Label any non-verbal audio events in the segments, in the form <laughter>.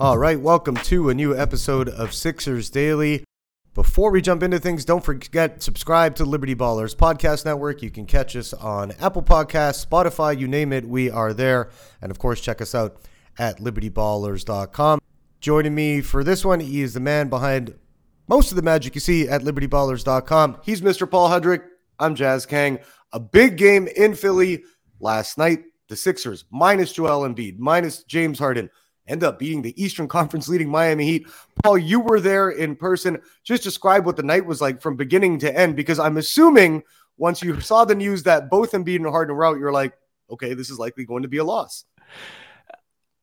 All right, welcome to a new episode of Sixers Daily. Before we jump into things, don't forget subscribe to Liberty Ballers Podcast Network. You can catch us on Apple Podcasts, Spotify, you name it, we are there. And of course, check us out at libertyballers.com. Joining me for this one, he is the man behind most of the magic you see at libertyballers.com. He's Mr. Paul Hudrick. I'm Jazz Kang. A big game in Philly last night. The Sixers minus Joel Embiid, minus James Harden end up beating the Eastern Conference leading Miami Heat. Paul, you were there in person. Just describe what the night was like from beginning to end, because I'm assuming once you saw the news that both Embiid and Harden were out, you're like, okay, this is likely going to be a loss.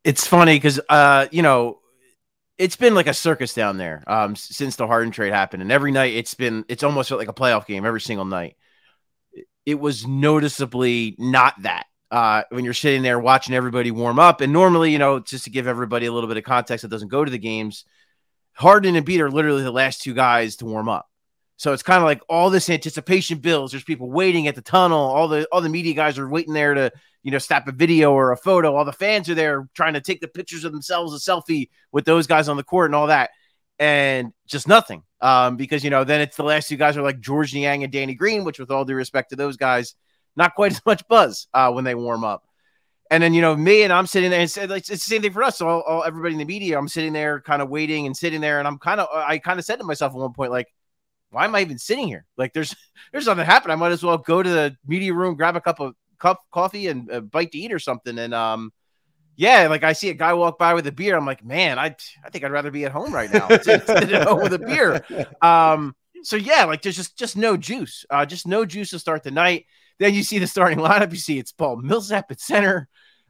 It's funny because, uh, you know, it's been like a circus down there um, since the Harden trade happened, and every night it's been it's almost like a playoff game every single night. It was noticeably not that uh, when you're sitting there watching everybody warm up. And normally, you know, just to give everybody a little bit of context that doesn't go to the games, Harden and Embiid are literally the last two guys to warm up. So it's kind of like all this anticipation builds. There's people waiting at the tunnel. All the all the media guys are waiting there to you know snap a video or a photo. All the fans are there trying to take the pictures of themselves, a selfie with those guys on the court and all that, and just nothing. Um, because you know then it's the last two guys are like George Niang and Danny Green, which with all due respect to those guys, not quite <laughs> as much buzz uh, when they warm up. And then, you know, me and I'm sitting there and it's, it's the same thing for us. So all, all, everybody in the media, I'm sitting there kind of waiting and sitting there. And I'm kind of, I kind of said to myself at one point, like, why am I even sitting here? Like there's, <laughs> there's nothing happening. I might as well go to the media room, grab a cup of cup coffee and a bite to eat or something. And, um, yeah, like I see a guy walk by with a beer. I'm like, man, I, I think I'd rather be at home right now than <laughs> at home with a beer. Um, so yeah, like there's just, just no juice, uh, just no juice to start the night. Then you see the starting lineup. You see it's Paul Millsap at center.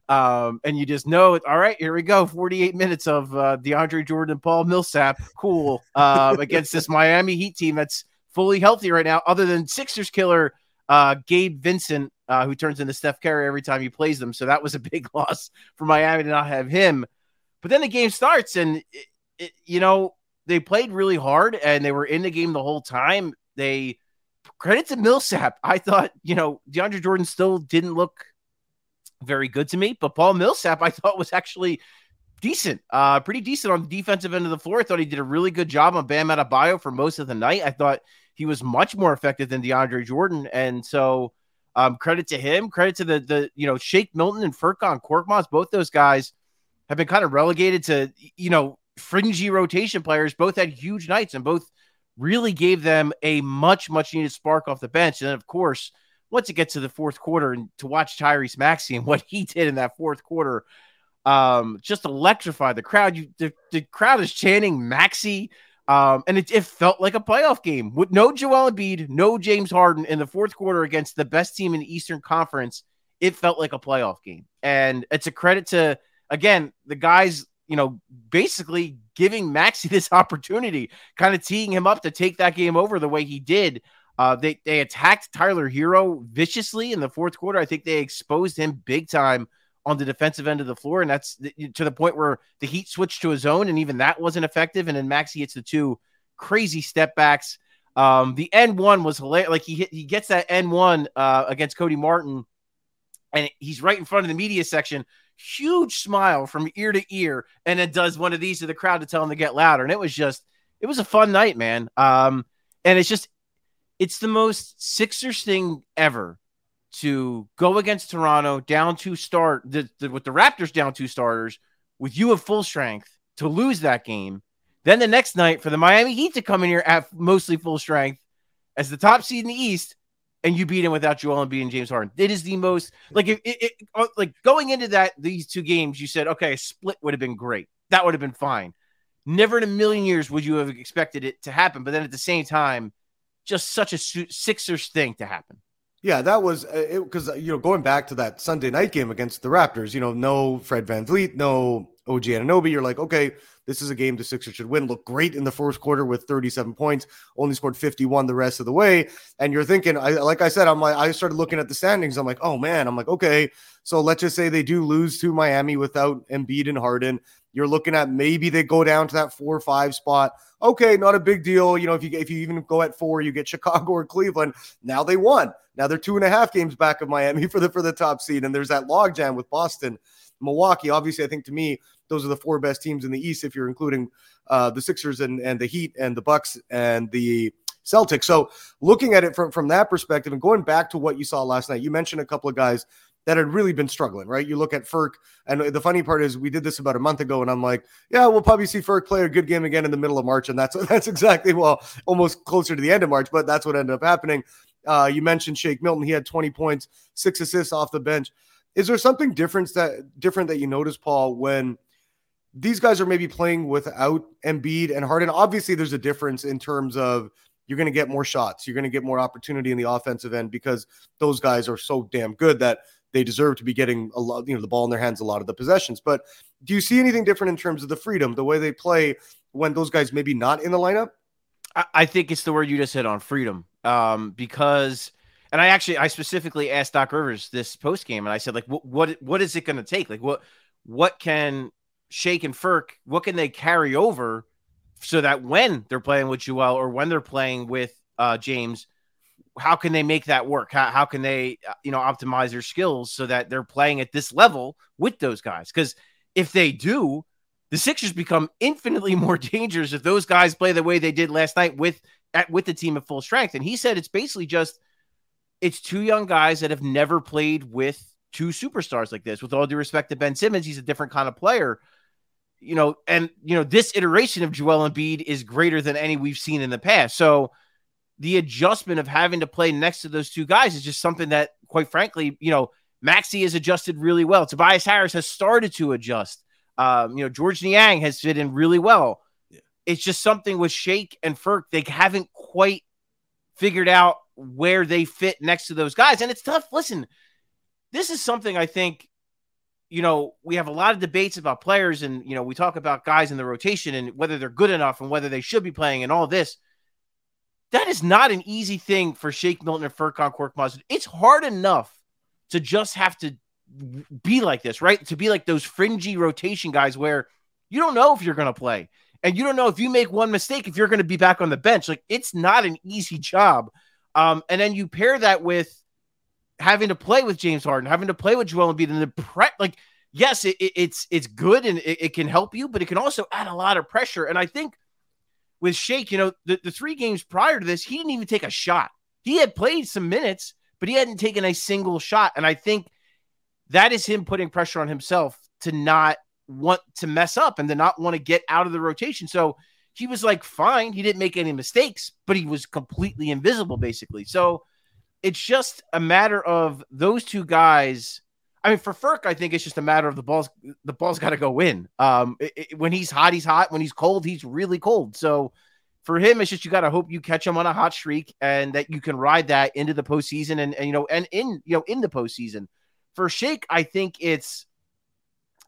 Um, and you just know, it. all right, here we go. 48 minutes of uh, DeAndre Jordan, Paul Millsap, cool, uh, <laughs> against this Miami Heat team that's fully healthy right now, other than Sixers killer uh, Gabe Vincent, uh, who turns into Steph Curry every time he plays them. So that was a big <laughs> loss for Miami to not have him. But then the game starts, and it, it, you know they played really hard, and they were in the game the whole time. They credit to Millsap. I thought, you know, DeAndre Jordan still didn't look very good to me, but Paul Millsap I thought was actually decent, uh, pretty decent on the defensive end of the floor. I thought he did a really good job on Bam Adebayo for most of the night. I thought he was much more effective than DeAndre Jordan, and so um, credit to him. Credit to the the you know Shake Milton and Furkan Korkmaz. Both those guys have been kind of relegated to you know fringy rotation players. Both had huge nights and both really gave them a much, much needed spark off the bench. And then, of course, once it gets to the fourth quarter and to watch Tyrese Maxey and <laughs> what he did in that fourth quarter, um, just electrified the crowd. You, the, the crowd is chanting Maxey. Um, and it, it, felt like a playoff game with no Joel Embiid, no James Harden in the fourth quarter against the best team in the Eastern Conference. It felt like a playoff game. And it's a credit to, again, the guys you know, basically giving Maxey <laughs> this opportunity, kind of teeing him up to take that game over the way he did. Uh, they they attacked Tyler Herro viciously in the fourth quarter. I think they exposed him big time on the defensive end of the floor, and that's to the point where the Heat switched to a zone, and even that wasn't effective. And then Maxey hits the two crazy step backs. Um, the N one was hilarious. Like he hit, he gets that N one uh, against Cody Martin, and he's right in front of the media section huge smile from ear to ear, and then does one of these to the crowd to tell them to get louder. And it was just, it was a fun night, man. Um, and it's just, it's the most Sixers thing ever to go against Toronto down two start the, the, with the Raptors down two starters with you at full strength to lose that game. Then the next night for the Miami Heat to come in here at mostly full strength as the top seed in the East and you beat him without Joel Embiid and James Harden. It is the most like it, it, uh, like going into that these two games, you said okay, split would have been great. That would have been fine. Never in a million years would you have expected it to happen. But then at the same time, just such a Sixers thing to happen. Yeah, that was because uh, you know going back to that Sunday night game against the Raptors. You know, no Fred Van VanVleet, no OG Anunoby. You're like, okay, this is a game the Sixers should win. Look great in the first quarter with 37 points, only scored 51 the rest of the way. And you're thinking, I, like I said, I'm like, I started looking at the standings. I'm like, oh man, I'm like, okay, so let's just say they do lose to Miami without Embiid and Harden. You're looking at maybe they go down to that four or five spot. Okay, not a big deal. You know, if you if you even go at four, you get Chicago <laughs> or Cleveland. Now they won. Now they're two and a half games back of Miami <laughs> for the for the top seed, and there's that logjam with Boston Milwaukee. Obviously, I think to me, those are the four best teams in the East if you're including uh, the Sixers and, and the Heat and the Bucks and the Celtics. So looking at it from, from that perspective and going back to what you saw last night, you mentioned a couple of guys that had really been struggling, right? You look at Furk, and the funny part is we did this about a month ago, and I'm like, yeah, we'll probably see Furk play a good game again in the middle of March, and that's <laughs> that's exactly well, almost closer to the end of March, but that's what ended up happening. Uh, you mentioned Shake Milton; he had 20 points, six assists off the bench. Is there something different that different that you notice, Paul, when these guys are maybe playing without Embiid and Harden? Obviously, there's a difference in terms of you're going to get more shots, you're going to get more opportunity in the offensive end because those guys are so damn good that they deserve to be getting a lot, you know, the ball in their hands a lot of the possessions. But do you see anything different in terms of the freedom, the way they play when those guys maybe not in the lineup? I, think it's the word you just said on freedom. Um, because and I actually I specifically asked Doc Rivers this post game and I said, like, what what what is it gonna take? Like what what can Shake and Furk, what can they carry over so that when they're playing with Joel or when they're playing with uh, James, how can they make that work? How, how can they, uh, you know, optimize their skills so that they're playing at this level with those guys? Because if they do, the Sixers become infinitely <laughs> more dangerous if those guys play the way they did last night with at, with the team at full strength. And he said it's basically just it's two young guys that have never played with two superstars like this. With all due respect to Ben Simmons, he's a different kind of player. You know, and you know, this iteration of Joel Embiid is greater than any we've seen in the past. So the adjustment of having to play next to those two guys is just something that, quite frankly, you know, Maxey has adjusted really well. Tobias Harris has started to adjust. Um, you know, George Niang has fit in really well. Yeah. It's just something with Shake and Furk, they haven't quite figured out where they fit next to those guys. And it's tough. Listen, this is something I think, you know, we have a lot of debates about players and, you know, we talk about guys in the rotation and whether they're good enough and whether they should be playing and all this that is not an easy thing for Shake Milton and Furkan Korkmaz. It's hard enough to just have to be like this, right? To be like those fringy rotation guys where you don't know if you're going to play and you don't know if you make one mistake if you're going to be back on the bench. Like it's not an easy job. Um, and then you pair that with having to play with James Harden, having to play with Joel Embiid, and the pre like yes, it, it, it's it's good and it, it can help you, but it can also add a lot of pressure. And I think with Shake, you know, the, the three games prior to this, he didn't even take a shot. He had played some minutes, but he hadn't taken a single shot. And I think that is him putting pressure on himself to not want to mess up and to not want to get out of the rotation. So he was like, fine. He didn't make any mistakes, but he was completely invisible, basically. So it's just a matter of those two guys I mean, for Furk, I think it's just a matter of the balls. The ball's got to go in. Um, it, it, when he's hot, he's hot. When he's cold, he's really cold. So for him, it's just you got to hope you catch him on a hot streak and that you can ride that into the postseason and, and you know and in you know in the postseason. For Shake, I think it's.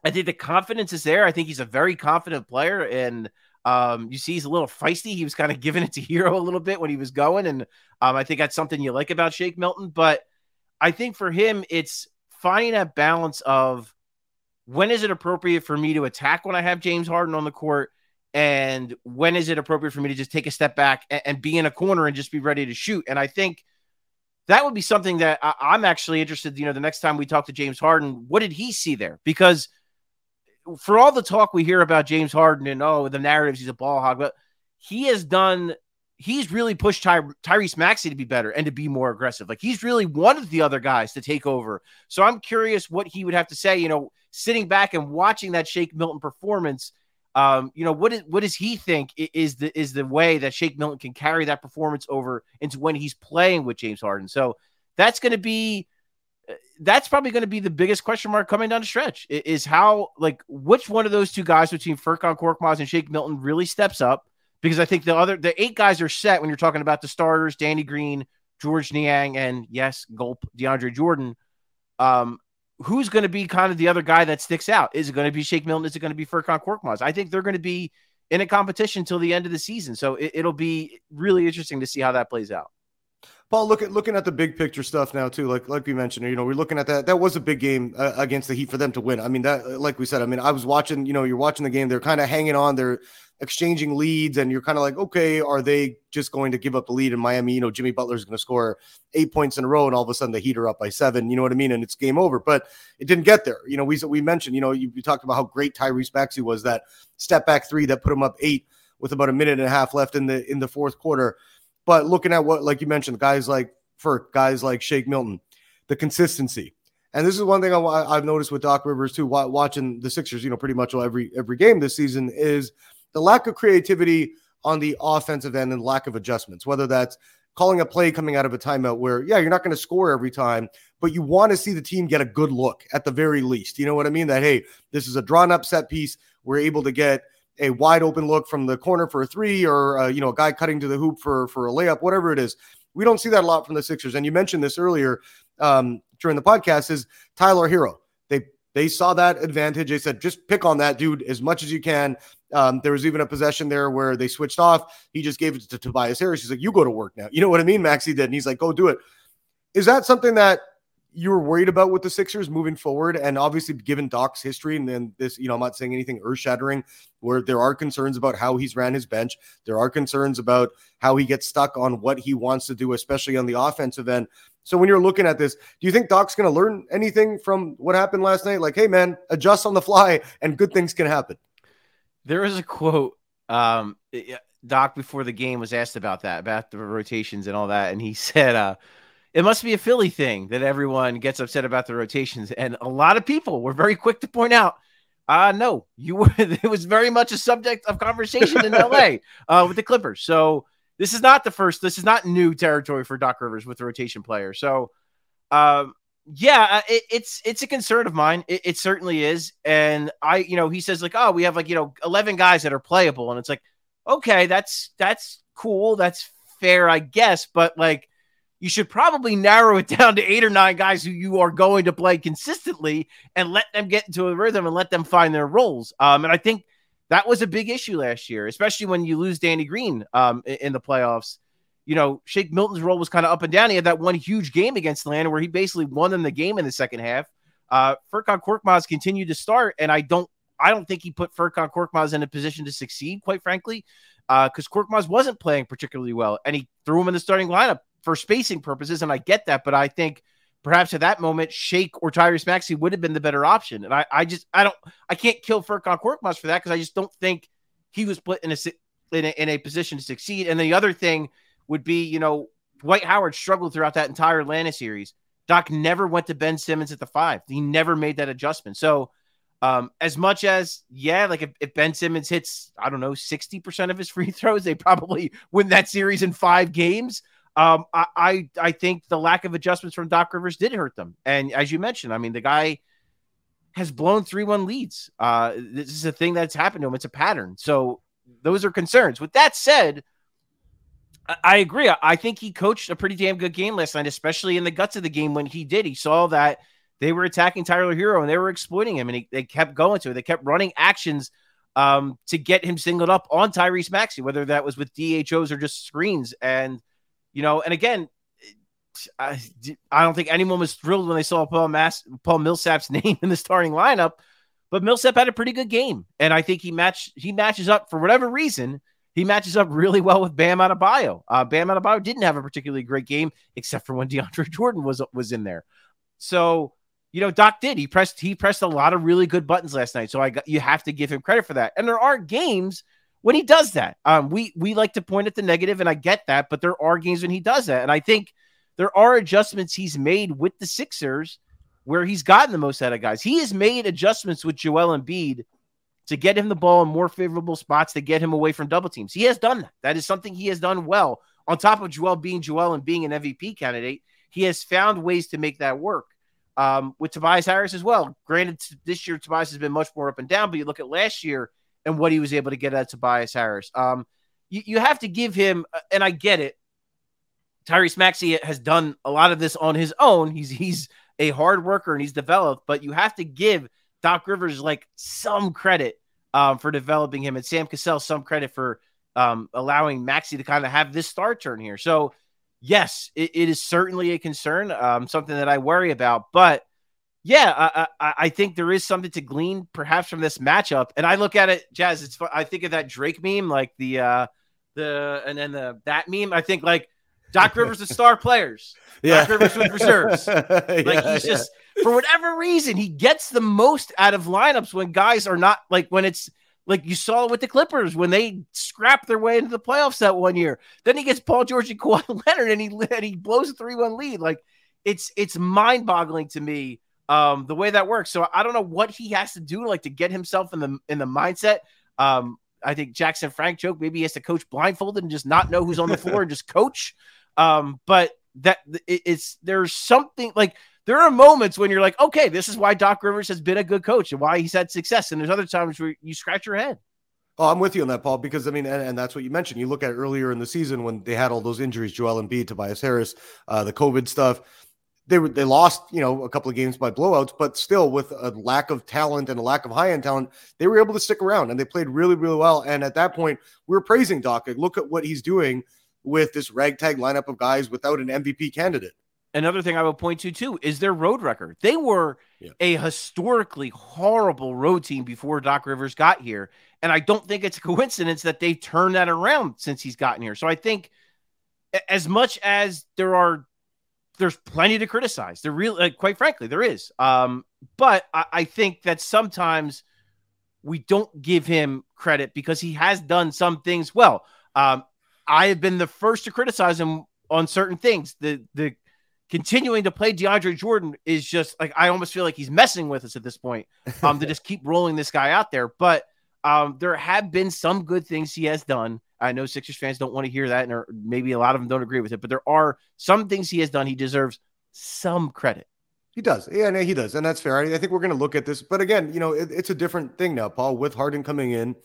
I think the confidence is there. I think he's a very confident player, and um, you see he's a little feisty. He was kind of giving it to <laughs> Herro a little bit when he was going, and um, I think that's something you like about Shake Milton. But I think for him, it's finding that balance of when is it appropriate for me to attack when I have James Harden on the court, and when is it appropriate for me to just take a step back and, and be in a corner and just be ready to shoot. And I think that would be something that I, am actually interested. You know, the next time we talk to James Harden, what did he see there? Because for all the talk we hear about James Harden and oh, the narratives he's a ball hog, but he has done he's really pushed Ty- Tyrese Maxey to be better and to be more aggressive. Like he's really wanted the other guys to take over. So I'm curious what he would have to say. You know, sitting back and watching that Shake Milton performance. Um, you know, what is what does he think is the is the way that Shake Milton can carry that performance over into when he's playing with James Harden? So that's going to be that's probably going to be the biggest question mark coming down the stretch is how like which one of those two guys between Furkan Korkmaz and Shake Milton really steps up because I think the other the eight guys are set when you're talking about the starters: Danny Green, George Niang, and yes, Gulp DeAndre Jordan. Um, who's going to be kind of the other guy that sticks out? Is it going to be Shake Milton? Is it going to be Furkan Korkmaz? I think they're going to be in a competition till the end of the season, so it, it'll be really interesting to see how that plays out. Paul, look at looking at the big picture stuff now too. Like like we mentioned, you know, we're looking at that. That was a big game uh, against the Heat for them to win. I mean, that like we said. I mean, I was watching. You know, you're watching the game. They're kind of hanging on. They're exchanging leads, and you're kind of like, okay, are they just going to give up the lead in Miami? You know, Jimmy Butler's going to score eight points in a row, and all of a sudden the Heat are up by seven. You know what I mean? And it's game over. But it didn't get there. You know, we we mentioned. You know, you, you talked about how great Tyrese Maxey was. That step back three that put him up eight with about a minute and a half left in the in the fourth quarter. But looking at what, like you mentioned, guys like for guys like Shake Milton, the consistency. And this is one thing I, have noticed with Doc Rivers too, watching the Sixers, you know, pretty much every every game this season is the lack of creativity on the offensive end and lack of adjustments. Whether that's calling a play coming out of a timeout where, yeah, you're not going to score every time, but you want to see the team get a good look at the very least. You know what I mean? That hey, this is a drawn up set piece. We're able to get a wide open look from the corner for a three, or uh, you know, a guy cutting to the hoop for for a layup, whatever it is. We don't see that a lot from the Sixers. And you mentioned this earlier um, during the podcast is Tyler Herro They they saw that advantage. They said, just pick on that dude as much as you can. Um, there was even a possession there where they switched off. He just gave it to Tobias Harris. He's like, you go to work now. You know what I mean? Maxey did. And he's like, go do it. Is that something that you were worried about with the Sixers moving forward, and obviously given Doc's history, and then this, you know, I'm not saying anything earth shattering, where there are concerns about how he's ran his bench. There are concerns about how he gets stuck on what he wants to do, especially on the offensive end. So when you're looking at this, do you think Doc's going to learn anything from what happened last night? Like, hey man, adjust on the fly, and good things can happen. There is a quote. Um, Doc before the game was asked about that, about the rotations and all that, and he <laughs> said, uh, it must be a Philly thing that everyone gets upset about the rotations. And a lot of people were very quick to point out, uh, no, you were, <laughs> it was very much a subject of conversation in LA <laughs> uh, with the Clippers. So this is not the first, this is not new territory for Doc Rivers with the rotation player. So, um, yeah, uh, it, it's it's a concern of mine. It, it, certainly is, and I, you know, he says like, oh, we have like you know eleven guys that are playable, and it's like, okay, that's that's cool, that's fair, I guess, but like, you should probably narrow it <laughs> down to eight or nine guys who you are going to play consistently and let them get into a rhythm and let them find their roles. Um, and I think that was a big issue last year, especially when you lose Danny Green um, in the playoffs. You know, Shake Milton's role was kind of up and down. He had that one huge game against Atlanta where he basically won them the game in the second half. Uh, Furkan Korkmaz continued to start, and I don't, I don't think he put Furkan Korkmaz in a position to succeed, quite frankly, because uh, Korkmaz wasn't playing particularly well, and he threw him in the starting lineup for spacing purposes, and I get that, but I think perhaps at that moment, Shake or Tyrese Maxey would have been the better option. And I, I just, I don't, I can't kill Furkan Korkmaz for that because I just don't think he was put in a, in a in a position to succeed. And the other thing would be, you know, Dwight Howard struggled throughout that entire Atlanta series. Doc never went to Ben Simmons at the five. He never made that adjustment. So, um, as much as yeah, like if, if Ben Simmons hits, I don't know, sixty percent of his free <laughs> throws, they probably win that series in five games. Um, I, I, I think the lack of adjustments from Doc Rivers did hurt them. And as you mentioned, I mean, the guy has blown 3 1 leads. Uh, this is a thing that's happened to him. It's a pattern. So those are concerns. With that said, I, I agree. I think he coached a pretty damn good game last night, especially in the guts of the game when he did. He saw that they were attacking Tyler Herro and they were exploiting him, and he, they kept going to it. They kept running actions um, to get him singled up on Tyrese Maxey, whether that was with DHOs or just screens. And you know, and again, I, I don't think anyone was thrilled when they saw Paul Mass, Paul Millsap's <laughs> name in the starting lineup, but Millsap had a pretty good game, and I think he matched he matches up for whatever reason. He matches up really well with Bam Adebayo. Uh, Bam Adebayo didn't have a particularly great game, except for when <laughs> DeAndre Jordan was was in there. So you know, Doc did. He pressed he pressed a lot of really good buttons last night. So I got you have to give him credit for that. And there are games when he does that. Um, we we like to point at the negative, and I get that, but there are games when he does that, and I think there are adjustments he's made with the Sixers where he's gotten the most out of guys. He has made adjustments with Joel Embiid to get him the ball in more favorable spots to get him away from double teams. He has done that. That is something he has done well. On top of Joel being Joel and being an MVP candidate, he has found ways to make that work. Um, with Tobias Harris as well. Granted, this year Tobias has been much more up and down, but you look at last year, and what he was able to get at Tobias Harris. Um, you, you have to give him, uh, and I get it. Tyrese Maxey has done a lot of this on his own. He's he's a hard worker and he's developed, but you have to give Doc Rivers like some credit um, for developing him, and Sam Cassell some credit for um, allowing Maxey to kind of have this star turn here. So yes, it, it is certainly a concern, um, something that I worry about. But yeah, I, I, I, think there is something to glean perhaps from this matchup. And I look at it, Jazz. It's I think of that Drake meme, like the uh, the and then the that meme. I think like Doc Rivers, the star players. <laughs> Yeah. Doc Rivers with reserves. <laughs> Like yeah, he's just yeah. for whatever reason he gets the most out of lineups when guys are not like when it's like you saw with the Clippers when they scrapped their way into the playoffs that one year. Then he gets Paul George and Kawhi <laughs> Leonard and he and he blows a three one lead. Like it's it's mind boggling to me um, the way that works. So I don't know what he has to do like to get himself in the in the mindset. Um, I think Jackson Frank joke maybe he has to coach blindfolded and just not know who's on the <laughs> floor and just coach. Um, but that it's there's something like there are moments when you're like, okay, this is why Doc Rivers has been a good coach and why he's had success. And there's other times where you scratch your head. Oh, I'm with you on that, Paul, because I mean, and, and, that's what you mentioned. You look at earlier in the season when they had all those injuries, Joel Embiid, Tobias Harris, uh, the COVID stuff they were they lost you know a couple of games by blowouts, but still with a lack of talent and a lack of high end talent, they were able to stick around and they played really really well. And at that point, we were praising Doc. Look at what he's doing with this ragtag lineup of guys without an MVP candidate. Another thing I would point to too is their road record. They were yeah. a historically horrible road team before Doc Rivers got here, and I don't think it's a coincidence that they've turned that around since he's gotten here. So I think as much as there are there's plenty to criticize. There really, like, quite frankly, there is. Um, but I, I, think that sometimes we don't give him credit because he has done some things well. Um, I have been the first to criticize him on certain things. The the continuing to play DeAndre Jordan is just like I almost feel like he's messing with us at this point. Um, to <laughs> just keep rolling this guy out there, but um, there have been some good things he has done. I know Sixers fans don't want to hear that, and maybe a lot of them don't agree with it, but there are some things he has done. He deserves some credit. He does. Yeah, he does. And that's fair. I, I think we're going to look at this. But again, you know, it, it's a different thing now, Paul, with Harden coming in.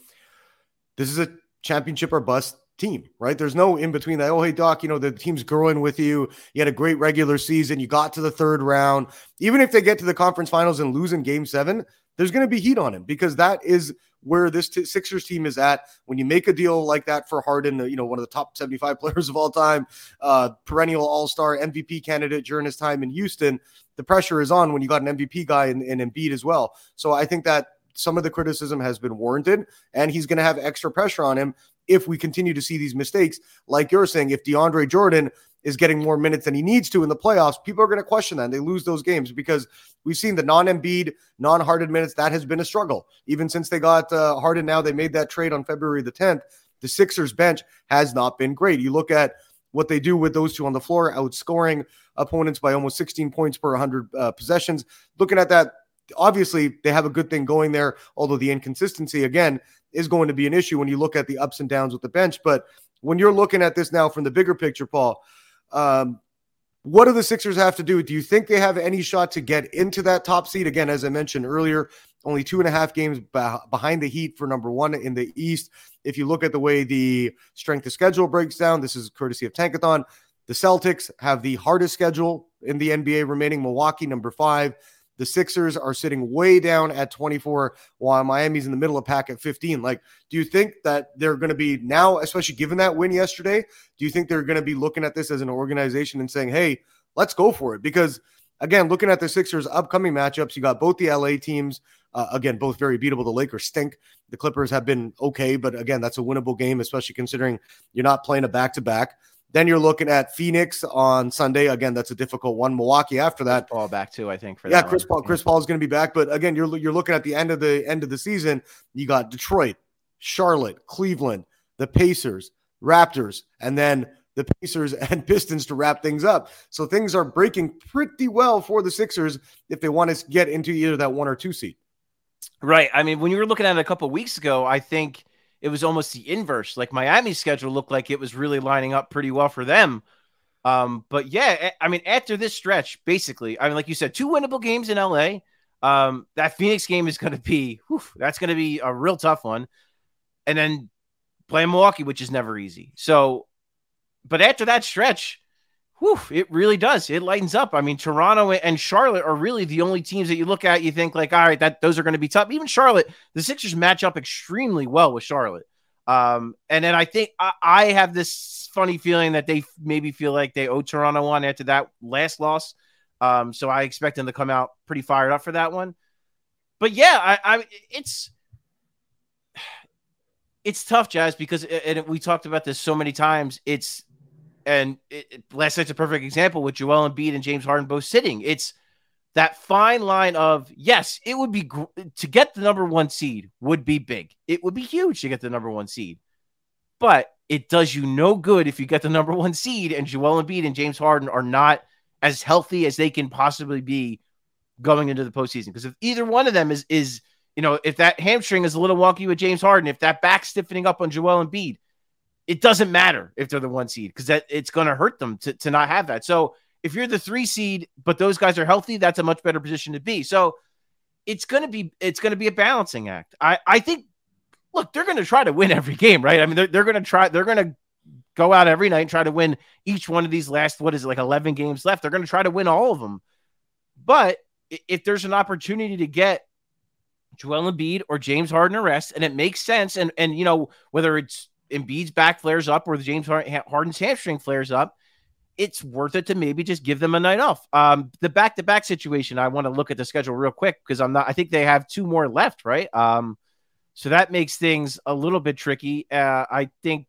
This is a championship or bust team, right? There's no in between that. Oh, hey, Doc, you know, the team's growing with you. You had a great regular season. You got to the third round. Even if they get to the conference finals and lose in game seven, there's going to be heat on him because that is where this t- Sixers team is at. When you make a deal like that for Harden, you know, one of the top 75 <laughs> players of all time, uh, perennial all star MVP candidate during his time in Houston, the pressure is on when you got an MVP guy in, in Embiid as well. So I think that some of the criticism has been warranted, and he's going to have extra pressure on him if we continue to see these mistakes. Like you're saying, if DeAndre Jordan is getting more minutes than he needs to in the playoffs, people are going to question that. And they lose those games because we've seen the non Embiid, non Harden minutes. That has been a struggle. Even since they got uh, Harden now, they made that trade on February the 10th. The Sixers bench has not been great. You look at what they do with those two on the floor, outscoring opponents by almost 16 points per 100 uh, possessions. Looking at that, obviously they have a good thing going there, although the inconsistency, again, is going to be an issue when you look at the ups and downs with the bench. But when you're looking at this now from the bigger picture, Paul, um, what do the Sixers have to do? Do you think they have any shot to get into that top seed? Again, as I mentioned earlier, only two and a half games behind the Heat for number one in the East. If you look at the way the strength of schedule breaks down, this is courtesy of Tankathon. The Celtics have the hardest schedule in the NBA remaining. Milwaukee, number five. The Sixers are sitting way down at 24, while Miami's in the middle of pack at 15. Like, do you think that they're going to be now, especially given that win yesterday, do you think they're going to be looking at this as an organization and saying, hey, let's go for it? Because again, looking at the Sixers' upcoming matchups, you got both the LA teams. Uh, again, both very beatable. The Lakers stink. The Clippers have been okay, but again, that's a winnable game, especially considering you're not playing a back to back. Then you're looking at Phoenix on Sunday. Again, that's a difficult one. Milwaukee after that. Chris Paul back too, I think. For yeah, Chris one. Paul. Chris Paul is going to be back, but again, you're you're looking at the end of the end of the season. You got Detroit, Charlotte, Cleveland, the Pacers, Raptors, and then the Pacers <laughs> and Pistons to wrap things up. So things are breaking pretty well for the Sixers if they want to get into either that one or two seat. Right. I mean, when you were looking at it a couple weeks ago, I think it was almost the inverse. Like Miami's schedule looked like it was really lining up pretty well for them. Um, but yeah, I mean, after this stretch, basically, I mean, like you said, two winnable games in LA. Um, that Phoenix game is going to be, whew, that's going to be a real tough one. And then playing Milwaukee, which is never easy. So, but after that stretch, whew, it really does. It lightens up. I mean, Toronto and Charlotte are really the only teams that you look at. You think like, all right, that those are going to be tough. Even Charlotte, the Sixers match up extremely well with Charlotte. Um, and then I think I, I, have this funny feeling that they maybe feel like they owe Toronto one after that last loss. Um, so I expect them to come out pretty fired up for that one. But yeah, I, I it's <sighs> it's tough, Jazz, because and we talked about this so many times. It's and it, last night's a perfect example with Joel Embiid and James Harden both sitting. It's that fine line of yes, it would be gr- to get the number one seed would be big. It would be huge to get the number one seed, but it does you no good if you get the number <laughs> one seed and Joel Embiid and James Harden are not as healthy as they can possibly be going into the postseason. Because if either one of them is is you know if that hamstring is a little wonky with James Harden, if that back stiffening up on Joel Embiid, it doesn't matter if they're the one seed because that it's going to hurt them to to not have that. So if you're the three seed, but those guys are healthy, that's a much better position to be. So it's gonna be it's gonna be a balancing act. I I think look, they're gonna try to win every game, right? I mean, they're they're gonna try they're gonna go out every night and try to win each one of these last what is it like 11 games left. They're gonna try to win all of them. But if there's an opportunity to get Joel Embiid or James Harden a rest, and it makes sense, and and you know whether it's Embiid's back flares up or the James Harden's hamstring flares up, it's worth it to maybe just give them a night off. Um, the back to back situation, I want to look at the schedule real quick because I'm not, I think they have two more left, right? Um, so that makes things a little bit tricky. Uh, I think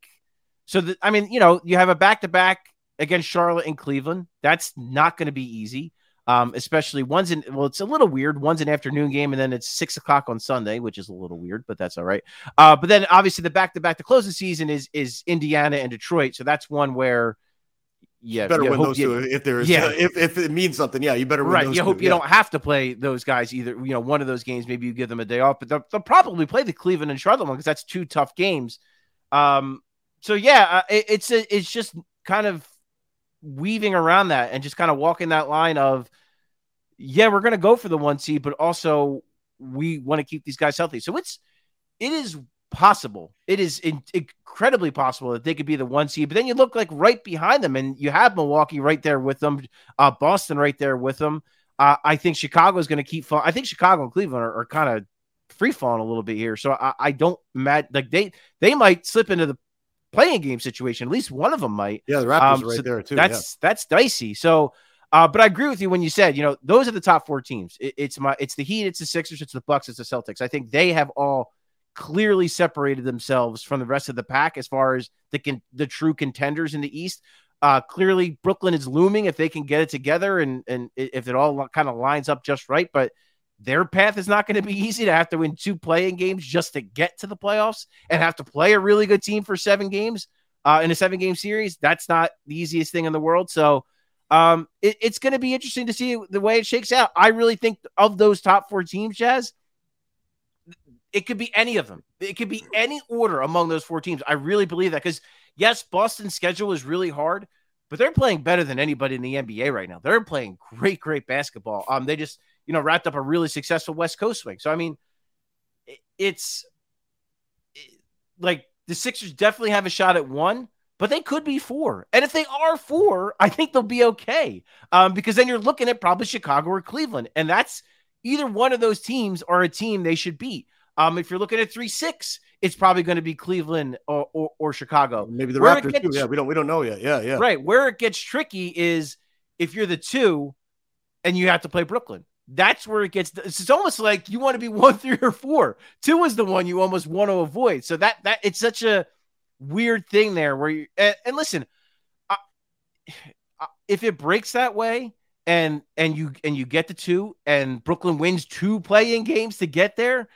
so. The, I mean, you know, you have a back to back against Charlotte and Cleveland. That's not going to be easy. Um, especially one's in well, it's a little weird. One's an afternoon game, and then it's six o'clock on Sunday, which is a little weird, but that's all right. Uh, but then obviously the back to back to close the season is is Indiana and Detroit. So that's one where yeah, better yeah, win those you, two if there's yeah. Uh, <laughs> if, if it means something. Yeah, you better win right. you two. hope you yeah. don't have to play those guys either. You know, one of those games maybe you give them a day off, but they'll, they'll probably play the Cleveland and Charlotte one because that's two tough games. Um, so yeah, uh, it, it's a, it's just kind of weaving around that and just kind of walking that line of yeah, we're gonna go for the one seed, but also we want to keep these guys healthy. So it's it is possible. It is in, incredibly possible that they could be the one seed. But then you look like right behind them, and you have Milwaukee right there with them, uh, Boston right there with them. Uh, I think Chicago is going to keep falling. I think Chicago and Cleveland are, are kind of free falling a little bit here. So I, I don't mad like they they might slip into the play-in game situation. At least one of them might. Yeah, the Raptors um, right there too. That's yeah. that's dicey. So. Uh, but I agree with you when you said, you know, those are the top four teams. It, it's my, it's the Heat, it's the Sixers, it's the Bucks, it's the Celtics. I think they have all clearly separated themselves from the rest of the pack as far as the con- the true contenders in the East. Uh, clearly, Brooklyn is looming if they can get it together and and if it all kind of lines up just right. But their path is not going to be <laughs> easy to have to win two play-in games just to get to the playoffs and have to play a really good team for seven games uh, in a seven game series. That's not the easiest thing in the world. So um, it, it's going to be interesting to see the way it shakes out. I really think of those top four teams, Jazz, it could be any of them. It could be any order among those four teams. I really believe that because yes, Boston's schedule is really hard, but they're playing better than anybody in the NBA right now. They're playing great, great basketball. Um, they just you know wrapped up a really successful West Coast swing. So I mean, it's like the Sixers definitely have a shot at one, but they could be four. And if they are four, I think they'll be okay. Um, because then you're looking at probably Chicago or Cleveland, and that's either one of those teams or a team they should beat. Um, if you're looking at three six, it's probably going to be Cleveland or, or, or Chicago. Maybe the Where Raptors gets, too. Yeah, we don't we don't know yet. Yeah, yeah. Right. Where it gets tricky is if you're the two and you have to play Brooklyn. That's where it gets. It's almost like you want to be <laughs> one, three, or four. Two is the one you almost want to avoid. So that that it's such a weird thing there where you and, and listen, I, if it breaks that way and and you and you get the two and Brooklyn wins two play-in games to get there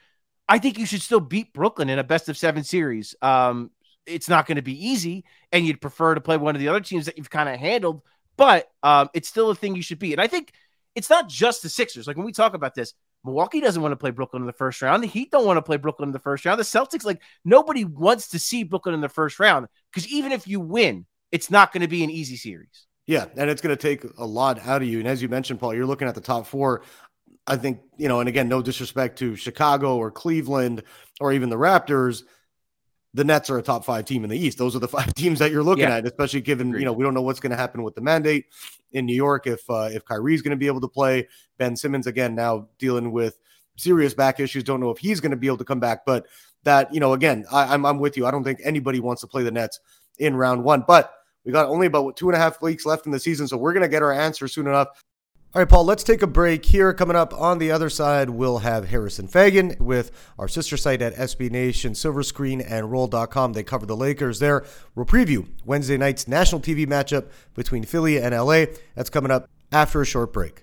I think you should still beat Brooklyn in a best of seven series. Um, it's not going to be easy, and you'd prefer to play one of the other teams that you've kind of handled, but um, it's still a thing you should beat. And I think it's not just the Sixers. Like when we talk about this, Milwaukee doesn't want to play Brooklyn in the first round. The Heat don't want to play Brooklyn in the first round. The Celtics, like nobody wants to see Brooklyn in the first round because even if you win, it's not going to be an easy series. Yeah, and it's going to take a lot out of you. And as you mentioned, Paul, you're looking at the top four. I think, you know, and again, no disrespect to Chicago or Cleveland or even the Raptors. The Nets are a top five team in the East. Those are the <laughs> five teams that you're looking yeah. at, especially given, Agreed. you know, we don't know what's going to happen with the mandate in New York if uh, if Kyrie's going to be able to play. Ben Simmons, again, now dealing with serious back issues. Don't know if he's going to be able to come back, but that, you know, again, I, I'm, I'm with you. I don't think anybody wants to play the Nets in round one, but we got only about two and a half weeks left in the season. So we're going to get our answer soon enough. All right, Paul, let's take a break here. Coming up on the other side, we'll have Harrison Fagan with our sister site at SB Nation, Silver Screen, and Roll.com. They cover the Lakers there. We'll preview Wednesday night's national TV matchup between Philly and LA. That's coming up after a short break.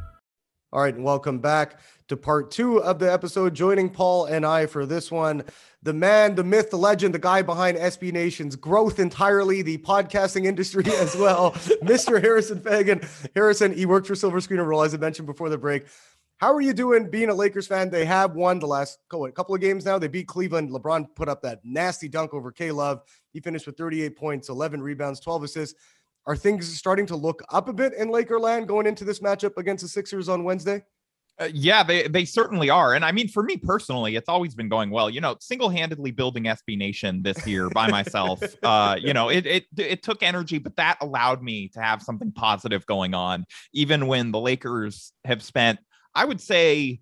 All right, and welcome back to part two of the episode. Joining Paul and I for this one, the man, the myth, the legend, the guy behind SB Nation's growth entirely, the podcasting industry <laughs> as well, Mr. Harrison Fagan. Harrison, he worked for Silver Screen and Roll, as I mentioned before the break. How are you doing being a Lakers fan? They have won the last couple of games now. They beat Cleveland. LeBron put up that nasty dunk over K Love. He finished with 38 points, 11 rebounds, 12 assists. Are things starting to look up a bit in Lakerland going into this matchup against the Sixers on Wednesday? Uh, yeah, they they certainly are, and I mean, for me personally, it's always been going well. You know, single handedly building SB Nation this year by <laughs> myself. uh, you know, it it it took energy, but that allowed me to have something positive going on, even when the Lakers have spent, I would say,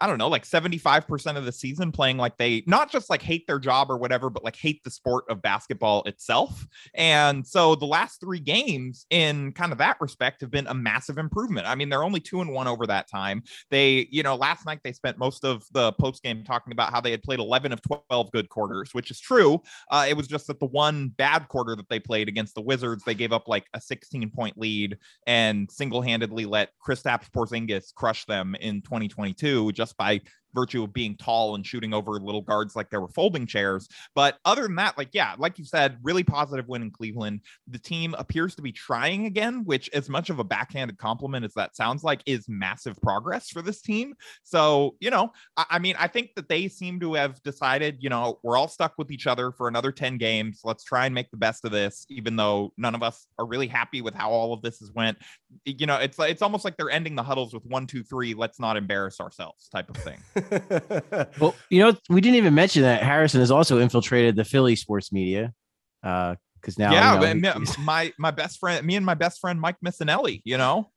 I don't know, like 75% of the season playing like they not just like hate their job or whatever, but like hate the sport of basketball itself. And so the last three games in kind of that respect have been a massive improvement. I mean, they're only two and one over that time. They, you know, last night they spent most of the post game talking about how they had played 11 of 12 good quarters, which is true. Uh, it was just that the one bad quarter that they played against the Wizards, they gave up like a 16 point lead and single handedly let Kristaps Porzingis crush them in 2022 just just by virtue of being tall and shooting over little guards like they were folding chairs. But other than that, like, yeah, like you said, really positive win in Cleveland. The team appears to be trying again, which, as much of a backhanded compliment as that sounds like, is massive progress for this team. So, you know, I, I mean, I think that they seem to have decided, you know, we're all stuck with each other for another 10 games. Let's try and make the best of this, even though none of us are really happy with how all of this has went. You know, it's it's almost like they're ending the huddles with one, two, three, let's not embarrass ourselves type of thing. <laughs> well, you know, we didn't even mention that Harrison has also infiltrated the Philly sports media. Uh, because now, yeah, you know, my my best friend, me and my best friend Mike Missanelli, you know,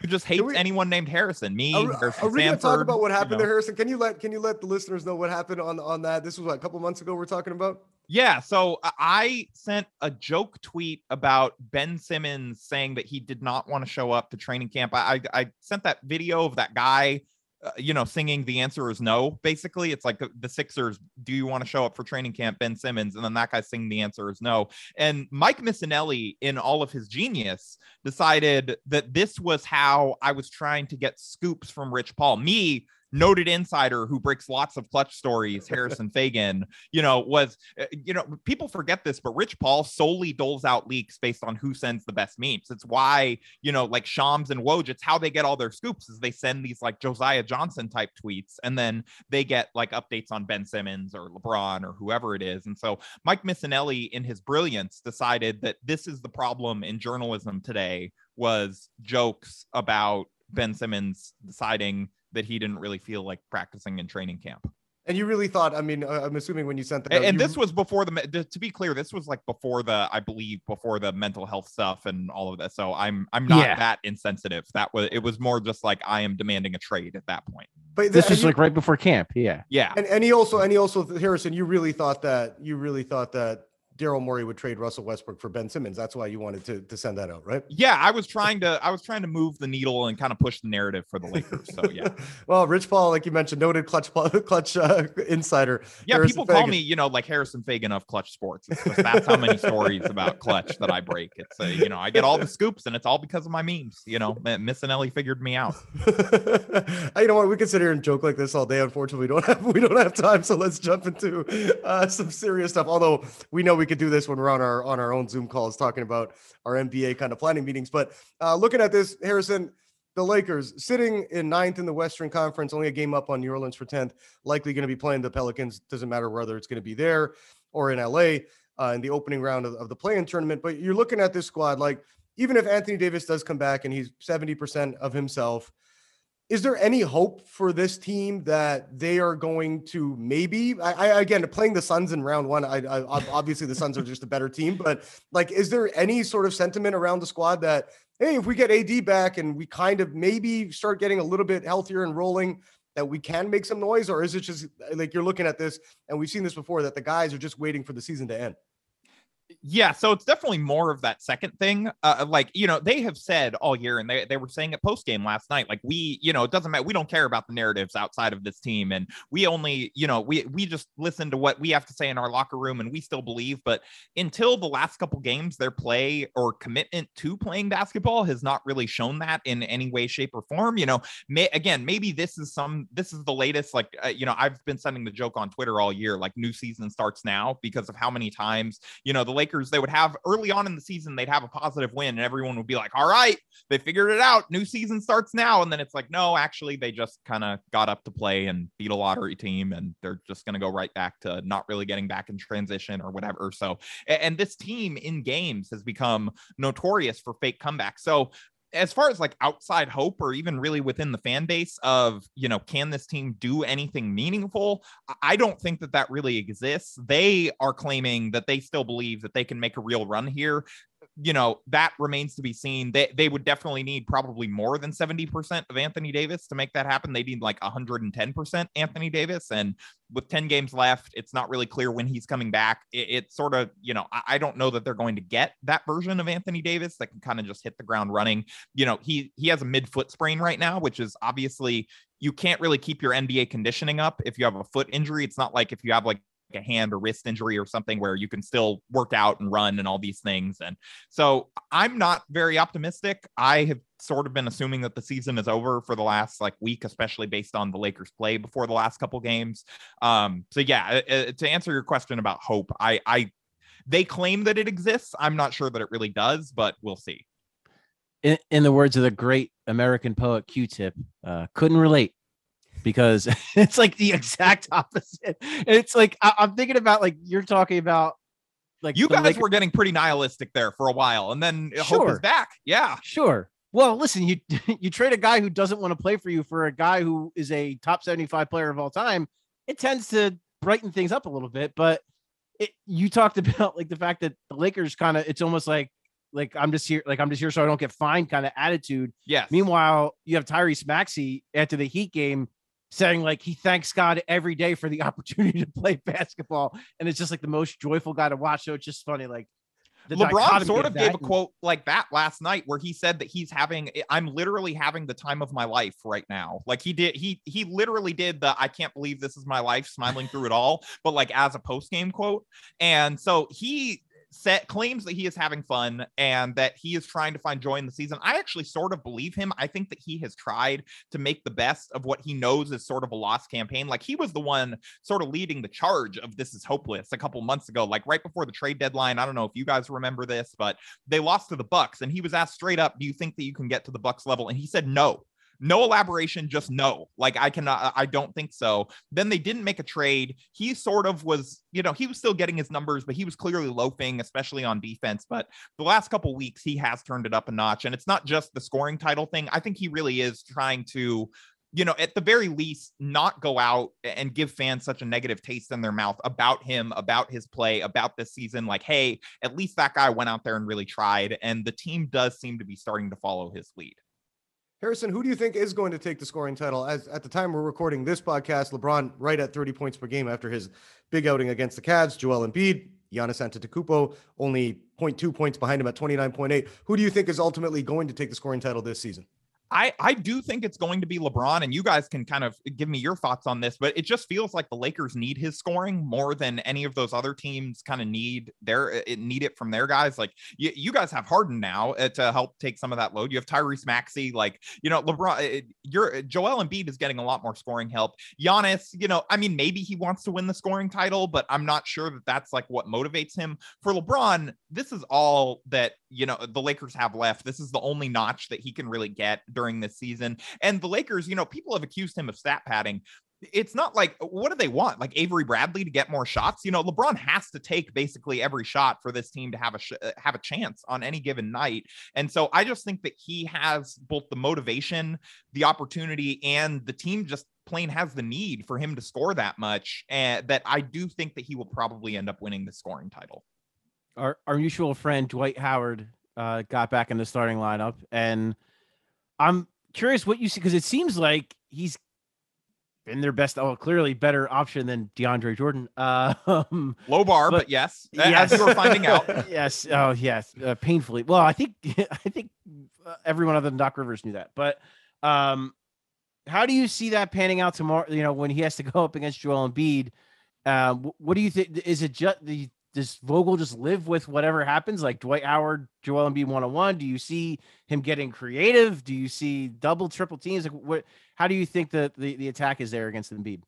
who just hates we, anyone named Harrison. Me, are, Harrison are we going to talk about what happened you know. to Harrison? Can you let can you let the listeners know what happened on on that? This was what, a couple months ago. We're talking about. Yeah, so I sent a joke tweet about Ben Simmons saying that he did not want to show up to training camp. I, I, I sent that video of that guy uh, you know, singing the answer is no. Basically, it's like the, the Sixers. Do you want to show up for training camp, Ben Simmons? And then that guy singing the answer is no. And Mike Missanelli, in all of his genius, decided that this was how I was trying to get scoops from Rich Paul. Me noted insider who breaks lots of clutch stories, Harrison <laughs> Fagan, you know, was, uh, you know, people forget this, but Rich Paul solely doles out leaks based on who sends the best memes. It's why, you know, like Shams and Woj, it's how they get all their scoops is they send these like Josiah Johnson type tweets and then they get like updates on Ben Simmons or LeBron or whoever it is. And so Mike Missanelli, in his brilliance, decided that this is the problem in journalism today was jokes about Ben Simmons deciding that he didn't really feel like practicing in training camp. And you really thought, I mean, uh, I'm assuming when you sent that, and, and this was before the, to be clear, this was like before the, I believe, before the mental health stuff and all of that. So I'm, I'm not yeah. that insensitive. That was, it was more just like I am demanding a trade at that point. But this was like right before camp. Yeah. Yeah. And, and he also, and he also, Harrison, you really thought that, you really thought that Daryl Morey would trade Russell Westbrook for Ben Simmons. That's why you wanted to, to send that out, right? Yeah, I was trying to I was trying to move the needle and kind of push the narrative for the Lakers. So yeah. <laughs> well, Rich Paul, like you mentioned, noted clutch <laughs> clutch uh, insider. Yeah, Harrison people call me, you know, like Harrison Fagan of Clutch Sports. That's how many stories about Clutch that I break. It's uh, you know, I get all the scoops and it's all because of my memes. You know, Missanelli figured me out. <laughs> you know what? We can sit here and joke like this all day. Unfortunately, we don't have we don't have time. So let's jump into uh, some serious stuff. Although we know we could do this when we're on our on our own Zoom calls talking about our NBA kind of planning meetings. But uh, looking at this, Harrison, the Lakers sitting in ninth in the Western Conference, only a game up on New Orleans for 10th, likely going to be playing the Pelicans. Doesn't matter whether it's going to be there or in LA uh, in the opening round of, of the play in tournament. But you're looking at this squad, like, even if Anthony Davis does come back and he's 70% of himself, is there any hope for this team that they are going to maybe I, I again playing the Suns in round one I, I, obviously the Suns are just a better team but like is there any sort of sentiment around the squad that hey if we get AD back and we kind of maybe start getting a little bit healthier and rolling that we can make some noise? Or is it just like you're looking at this and we've seen this before that the guys are just waiting for the season to end yeah, so it's definitely more of that second thing. Uh, like, you know, they have said all year, and they, they were saying it post game last night, like, we, you know, it doesn't matter. We don't care about the narratives outside of this team. And we only, you know, we, we just listen to what we have to say in our locker room, and we still believe. But until the last couple games, their play or commitment to playing basketball has not really shown that in any way, shape, or form. You know, may, again, maybe this is some, this is the latest, like, uh, you know, I've been sending the joke on Twitter all year, like, new season starts now because of how many times, you know, the Lakers, they would have early on in the season, they'd have a positive win, and everyone would be like, all right, they figured it out. New season starts now. And then it's like, no, actually, they just kind of got up to play and beat a lottery team, and they're just going to go right back to not really getting back in transition or whatever. So, and this team in games has become notorious for fake comebacks. So, as far as like outside hope or even really within the fan base of you know can this team do anything meaningful i don't think that that really exists. They are claiming that they still believe that they can make a real run here you know, that remains to be seen. They they would definitely need probably more than 70% of Anthony Davis to make that happen. They need like 110% Anthony Davis. And with 10 games left, it's not really clear when he's coming back. It, it's sort of, you know, I, I don't know that they're going to get that version of Anthony Davis that can kind of just hit the ground running. You know, he he has a midfoot sprain right now, which is obviously you can't really keep your NBA conditioning up if you have a foot injury. It's not like if you have like a hand or wrist injury or something where you can still work out and run and all these things. And so I'm not very optimistic. I have sort of been assuming that the season is over for the last like week, especially based on the Lakers play before the last couple games. Um, so yeah, uh, uh, to answer your question about hope, I, I, they claim that it exists. I'm not sure that it really does, but we'll see. In, in the words of the great American poet Q-Tip, uh, couldn't relate because <laughs> it's like the exact <laughs> opposite. It's like I, am thinking about like you're talking about like you guys Lakers. were getting pretty nihilistic there for a while, and then sure. hope is back. Yeah, sure. Well, listen, you <laughs> you trade a guy who doesn't want to play for you for a guy who is a top 75 player of all time. It tends to brighten things up a little bit, but it, you talked about like the fact that the Lakers kind of it's almost like like I'm just here, like I'm just here so I don't get fined kind of attitude. Yeah. Meanwhile, you have Tyrese Maxey after the Heat game saying like he thanks God every day for the <laughs> opportunity to play basketball, and it's just like the most joyful guy to watch. So it's just funny, like. LeBron sort of gave a quote like that last night where he said that he's having I'm literally having the time of my life right now. Like he did he he literally did the I can't believe this is my life smiling through it all, but like as a post game quote. And so he set claims that he is having fun and that he is trying to find joy in the season. I actually sort of believe him. I think that he has tried to make the best of what he knows is sort of a lost campaign. Like he was the one sort of leading the charge of this is hopeless a couple months ago, like right before the trade deadline. I don't know if you guys remember this, but they lost to the Bucks and he was asked straight up, "Do you think that you can get to the Bucks level?" And he said no no elaboration just no like i cannot i don't think so then they didn't make a trade he sort of was you know he was still getting his numbers but he was clearly loafing especially on defense but the last couple weeks he has turned it up a notch and it's not just the scoring title thing i think he really is trying to you know, at the very least, not go out and give fans such a negative taste in their mouth about him, about his play, about this season. Like, hey, at least that guy went out there and really tried. And the team does seem to be starting to follow his lead. Harrison, who do you think is going to take the scoring title? As at the time we're recording this podcast, LeBron right at 30 points per game after his big outing against the Cavs. Joel Embiid, Giannis Antetokounmpo, only 0.2 points behind him at 29.8. Who do you think is ultimately going to take the scoring title this season? I, I do think it's going to be LeBron, and you guys can kind of give me your thoughts on this, but it just feels like the Lakers need his scoring more than any of those other teams kind of need their uh, it need it from their guys. Like you, you guys have Harden now uh, to help take some of that load. You have Tyrese Maxey, like you know LeBron. Uh, your uh, Joel Embiid is getting a lot more scoring help. Giannis, you know, I mean, maybe he wants to win the scoring title, but I'm not sure that that's like what motivates him. For LeBron, this is all that you know the Lakers have left. This is the only notch that he can really get during this season. And the Lakers, you know, people have accused him of stat padding. It's not like what do they want? Like avery bradley to get more shots? You know lebron has to take basically every shot for this team to have a sh- uh, have a chance on any given night. And so i just think that he has both the motivation the opportunity and the team just plain has the need for him to score that much. And that i do think that he will probably end up winning the scoring title. Our, our mutual friend dwight howard uh, got back in the starting lineup and i'm curious what you see because it seems like he's been their best, oh, clearly better option than DeAndre Jordan. Uh, <laughs> um, Low bar, but, but yes, yes, as were finding out. <laughs> yes, oh yes, uh, painfully. Well, I think <laughs> I think uh, everyone other than Doc Rivers knew that. But um, how do you see that panning out tomorrow? You know, when he has to go up against Joel Embiid, uh, what do you think? Is it just the does Vogel just live with whatever happens? Like Dwight Howard, Joel Embiid one on one. Do you see him getting creative? Do you see double, triple teams? Like what? How do you think that the, the attack is there against Embiid?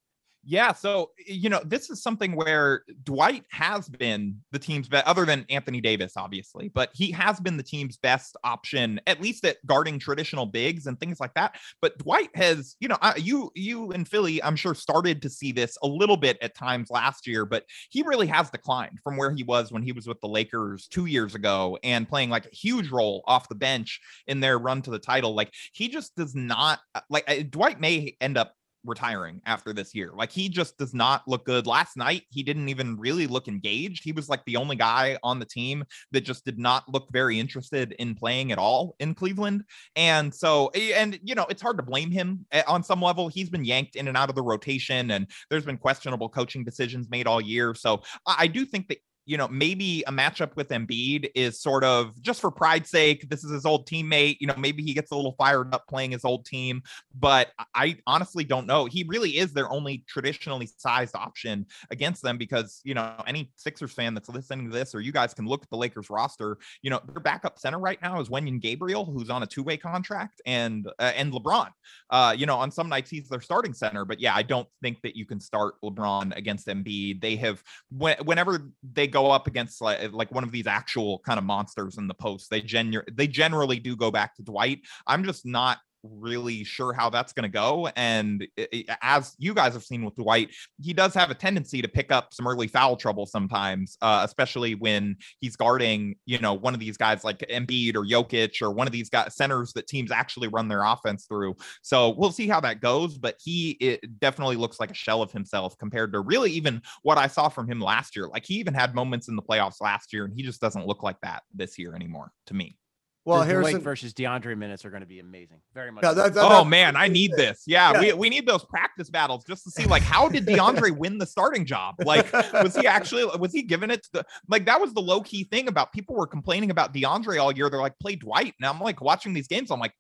Yeah, so you know, this is something where Dwight has been the team's best, other than Anthony Davis, obviously, but he has been the team's best option, at least at guarding traditional bigs and things like that. But Dwight has, you know, you you in Philly, I'm sure started to see this a little bit at times last year, but he really has declined from where he was when he was with the Lakers two years ago and playing like a huge role off the bench in their run to the title. Like he just does not uh, like Dwight may end up retiring after this year. Like he just does not look good. Last night, he didn't even really look engaged. He was like the only guy on the team that just did not look very interested in playing at all in Cleveland. And so, and you know, it's hard to blame him eh, on some level. He's been yanked in and out of the rotation, and there's been questionable coaching decisions made all year. So I do think that you know, maybe a matchup with Embiid is sort of just for pride's sake. This is his old teammate. You know, maybe he gets a little fired up playing his old team, but I honestly don't know. He really is their only traditionally sized option against them because, you know, any Sixers fan that's listening to this, or you guys can look at the Lakers roster, you know, their backup center right now is Wenyen Gabriel, who's on a two way contract, and, uh, and LeBron. Uh, you know, on some nights he's their starting center, but yeah, I don't think that you can start LeBron against Embiid. They have, whenever they go up against like, eh, like one of these actual kind of monsters in the post, they genu- they generally do go back to Dwight. I'm just not really sure how that's going to go. And it, as you guys have seen with Dwight, he does have a tendency to pick up some early foul trouble sometimes, uh, especially when he's guarding, you know, one of these guys like Embiid or Jokic or one of these guys centers that teams actually run their offense through. So we'll see how that goes. But he definitely looks like a shell of himself compared to really even what I saw from him last year. Like he even had moments in the playoffs last year, and he just doesn't look like that this year anymore to me. Well, the Harrison Dwight versus DeAndre minutes are going to be amazing. Very much. Yeah, that, that, oh man, I need this. Yeah, yeah, we we need those practice battles just to see like how did DeAndre <laughs> win the starting job? Like, was he actually was he giving it to the like that was the low key thing about people were complaining about DeAndre all year. They're like, play Dwight. And I'm like watching these games. I'm like,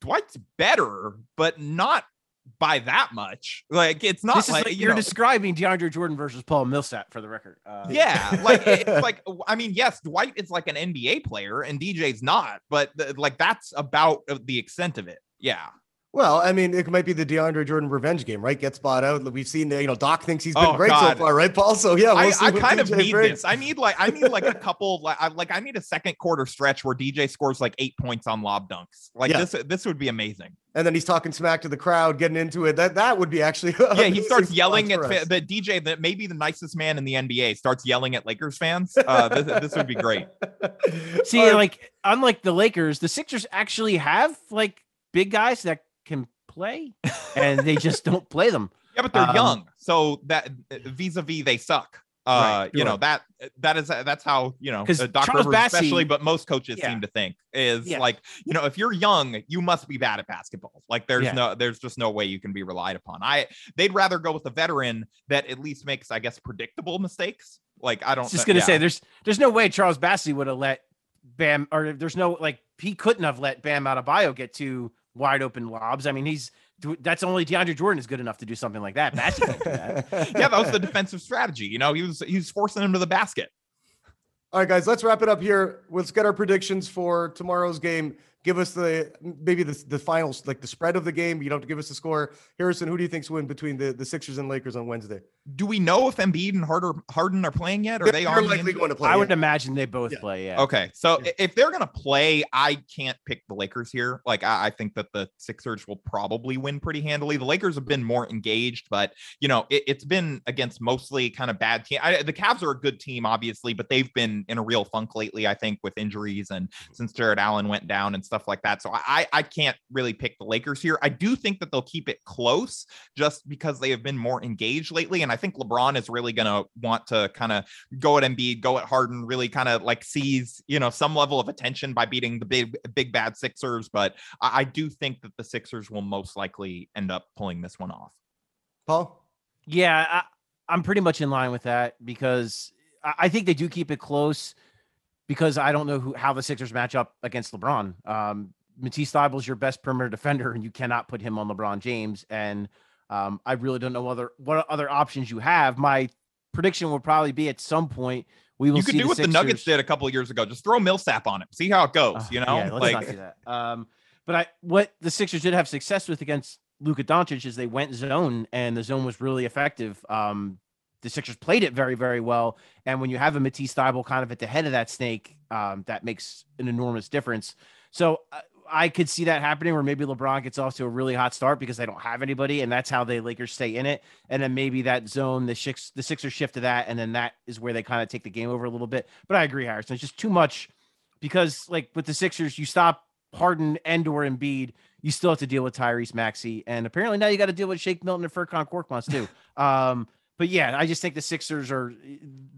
Dwight's better, but not by that much. Like it's not like, like, you're know, describing DeAndre Jordan versus Paul Millsap for the record. Uh, <laughs> yeah, like it's <laughs> like I mean, yes, Dwight is like an NBA player and DJ's not, but the, like that's about the extent of it. Yeah. Well, I mean, it might be the DeAndre Jordan revenge game, right? Gets bought out. We've seen, you know, Doc thinks he's been oh, great God. so far, right, Paul? So yeah, we'll I, I kind DJ of need brings. this. I need like I need like a couple like I, like I need a second quarter stretch where DJ scores like eight points on lob dunks. Like yeah. this, this would be amazing. And then he's talking smack to the crowd, getting into it. That that would be actually <laughs> yeah. He starts yelling at fa- the DJ that maybe the nicest man in the NBA starts yelling at Lakers fans. Uh, <laughs> this, this would be great. See, um, like unlike the Lakers, the Sixers actually have like big guys that can play, <laughs> and they just don't play them. Yeah, but they're um, young, so that vis-a-vis they suck. Uh, right, you know that that is that's how you know uh, Doc Rivers Bassey, especially, but most coaches yeah. seem to think is yeah. like you know if you're young, you must be bad at basketball. Like there's yeah. no there's just no way you can be relied upon. I they'd rather go with a veteran that at least makes I guess predictable mistakes. Like I don't. Just gonna say there's there's no way Charles Bassey would have let Bam or there's no like he couldn't have let Bam Adebayo get to wide open lobs. I mean, he's that's only DeAndre Jordan is good enough to do something like that. Bassey that. <laughs> yeah, that was the defensive strategy. You know, he was he was forcing him to the basket. All right, guys, let's wrap it up here. Let's get our predictions for tomorrow's game. Give us the maybe the the finals, like the spread of the game. You don't have to give us the score. Harrison, who do you think's win between the, the Sixers and Lakers on Wednesday? do we know if Embiid and Harden, Harden are playing yet? Are They're, they they're on? the likely going to play. I yeah. would imagine they both Yeah. play. Yeah. Okay, so Yeah. if they're gonna play, I can't pick the Lakers here. Like I, I think that the Sixers will probably win pretty handily. The Lakers have been more engaged, but you know it, has been against mostly kind of bad team. I, the Cavs are a good team, obviously, but they've been in a real funk lately. I think with injuries and hmm. since Jarrett Allen went down and stuff like that. So I I can't really pick the Lakers here. I do think that they'll keep it close just because they have been more engaged lately, and I think LeBron is really gonna want to kind of go at Embiid, go at Harden, really kind of like seize, you know, some level of attention by beating the big, big bad Sixers. But I, I do think that the Sixers will most likely end up pulling this one off. Paul. Yeah, I, I'm pretty much in line with that because I, I think they do keep it close because I don't know who how the Sixers match up against LeBron. Um, Matisse Thybulle's your best perimeter defender, and you cannot put him on LeBron James. And um, I really don't know other what other options you have. My prediction will probably be at some point we will You could see do what the Nuggets did a couple of years ago. Just throw Millsap on him, see how it goes. Uh, You know, yeah, let's like not do that. Um, but I what the Sixers did have success with against Luka Doncic is they went zone and the zone was really effective. Um, the Sixers played it very, very well. And when you have a Matisse Thybulle kind of at the head of that snake, um, that makes an enormous difference. So uh, I could see that happening where maybe LeBron gets off to a really hot start because they don't have anybody, and that's how the Lakers stay in it. And then maybe that zone, the Six, the Sixers shift to that, and then that is where they kind of take the game over a little bit. But I agree, Harrison. It's just too much because, like with the Sixers, you stop Harden and or Embiid, you still have to deal with Tyrese Maxey, and apparently now you got to deal with Shake Milton and Furkan Korkmaz too. <laughs> um, but yeah, I just think the Sixers are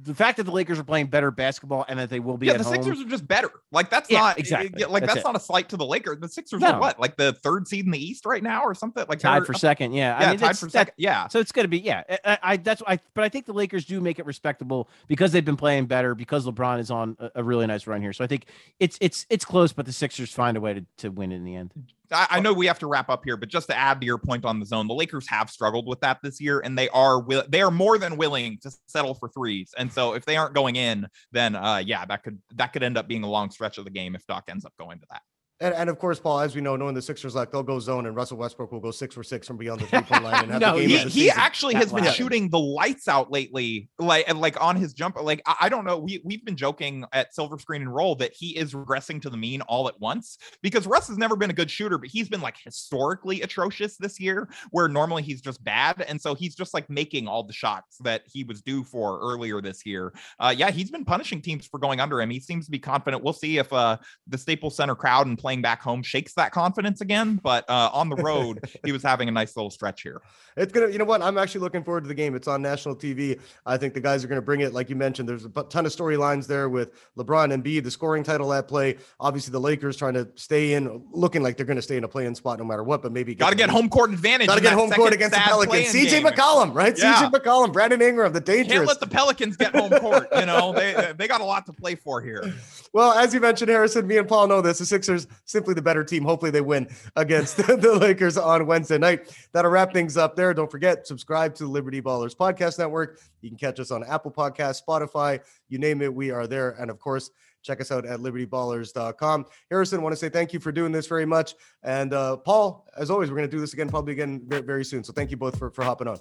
the fact that the Lakers are playing better basketball and that they will be yeah, at the home. Sixers are just better. Like that's Yeah, not exactly. Like That's that's, not a slight to the Lakers. The Sixers No. are what, like the third seed in the East right now, or something like tied for second. Yeah, Yeah, I mean, tied for that- second. Yeah, So it's going to be yeah. I, I, I that's I but I think the Lakers do make it respectable because they've been playing better because LeBron is on a, a really nice run here. So I think it's it's it's close, but the Sixers find a way to, to win in the end. I, I know we have to wrap up here, but just to add to your point on the zone, the Lakers have struggled with that this year, and they are will they are more than willing to settle for threes. And so if they aren't going in, then uh, yeah, that could that could end up being a long stretch of the game if Doc ends up going to that. And, and of course, Paul, as we know, knowing the Sixers, like they'll go zone, and Russell Westbrook will go six for six from beyond the three point line and have <laughs> No, the game He, he actually has been shooting the lights out lately, like and, like on his jumper. Like I, I don't know, we we've been joking at Silver Screen and Roll that he is regressing to the mean all at once because Russ has never been a good shooter, but he's been like historically atrocious this year, where normally he's just bad, and so he's just like making all the shots that he was due for earlier this year. Uh, yeah, he's been punishing teams for going under him. He seems to be confident. We'll see if uh, the Staples Center crowd and playing back home shakes that confidence again. But uh, on the road, <laughs> he was having a nice little stretch here. It's gonna, you know what? I'm actually looking forward to the game. It's on national TV. I think the guys are gonna bring it. Like you mentioned, there's a ton of storylines there with LeBron and B, the scoring title at play. Obviously, the Lakers trying to stay in, looking like they're gonna stay in a play-in spot no matter what. But maybe Got to get home court advantage. Got to get home court against the Pelicans. CJ. McCollum, right? Yeah. CJ McCollum, Brandon Ingram, the Can't let the Pelicans get home court. You know they <laughs> they got a lot to play for here. Well, as you mentioned, Harrison, me and Paul know this. The Sixers simply the better team. Hopefully, they win against <laughs> the Lakers on Wednesday night. That'll wrap things up there. Don't forget, subscribe to the Liberty Ballers Podcast Network. You can catch us on Apple Podcasts, Spotify, you name it, we are there. And of course, check us out at libertyballers.com. Harrison, want to say thank you for doing this very much. And uh, Paul, as always, we're going to do this again, probably again very, very soon. So thank you both for, for hopping on.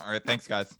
All right, thanks guys.